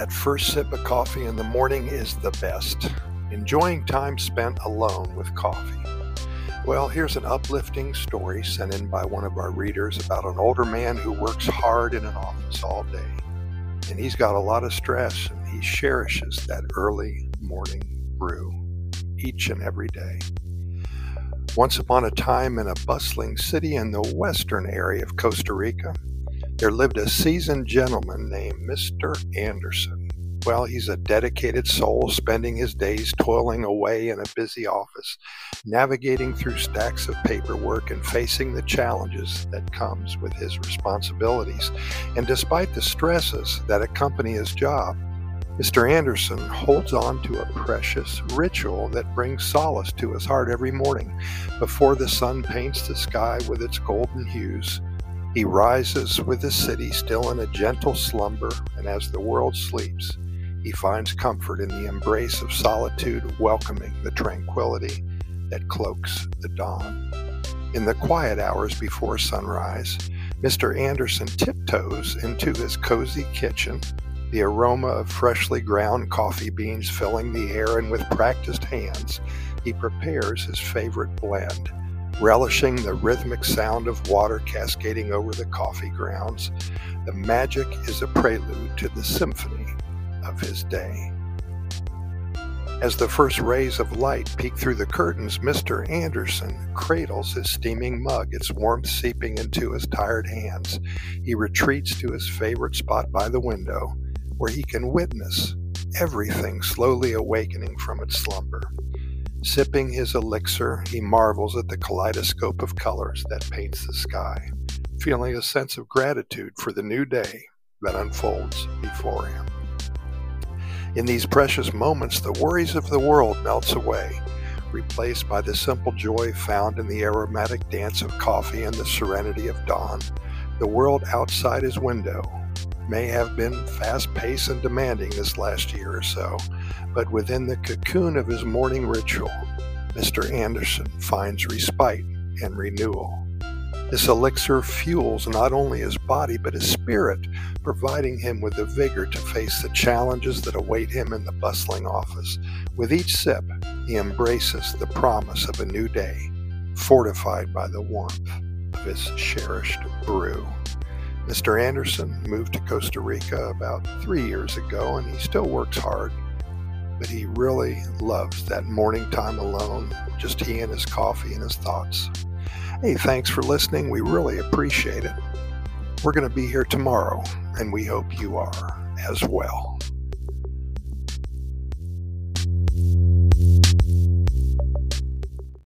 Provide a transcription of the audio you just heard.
That first sip of coffee in the morning is the best. Enjoying time spent alone with coffee. Well, here's an uplifting story sent in by one of our readers about an older man who works hard in an office all day. And he's got a lot of stress and he cherishes that early morning brew each and every day. Once upon a time in a bustling city in the western area of Costa Rica, there lived a seasoned gentleman named Mr. Anderson. Well, he's a dedicated soul, spending his days toiling away in a busy office, navigating through stacks of paperwork and facing the challenges that comes with his responsibilities. And despite the stresses that accompany his job, Mr. Anderson holds on to a precious ritual that brings solace to his heart every morning. Before the sun paints the sky with its golden hues, he rises with the city still in a gentle slumber, and as the world sleeps, he finds comfort in the embrace of solitude, welcoming the tranquility that cloaks the dawn. In the quiet hours before sunrise, Mr. Anderson tiptoes into his cozy kitchen, the aroma of freshly ground coffee beans filling the air, and with practiced hands, he prepares his favorite blend relishing the rhythmic sound of water cascading over the coffee grounds. The magic is a prelude to the symphony of his day. As the first rays of light peek through the curtains, Mr. Anderson cradles his steaming mug, its warmth seeping into his tired hands. He retreats to his favorite spot by the window, where he can witness everything slowly awakening from its slumber. Sipping his elixir, he marvels at the kaleidoscope of colors that paints the sky, feeling a sense of gratitude for the new day that unfolds before him. In these precious moments, the worries of the world melts away, replaced by the simple joy found in the aromatic dance of coffee and the serenity of dawn. The world outside his window may have been fast paced and demanding this last year or so, but within the cocoon of his morning ritual, Mr. Anderson finds respite and renewal. This elixir fuels not only his body but his spirit, providing him with the vigor to face the challenges that await him in the bustling office. With each sip, he embraces the promise of a new day, fortified by the warmth of his cherished brew. Mr. Anderson moved to Costa Rica about three years ago and he still works hard, but he really loves that morning time alone, just he and his coffee and his thoughts. Hey, thanks for listening. We really appreciate it. We're going to be here tomorrow, and we hope you are as well.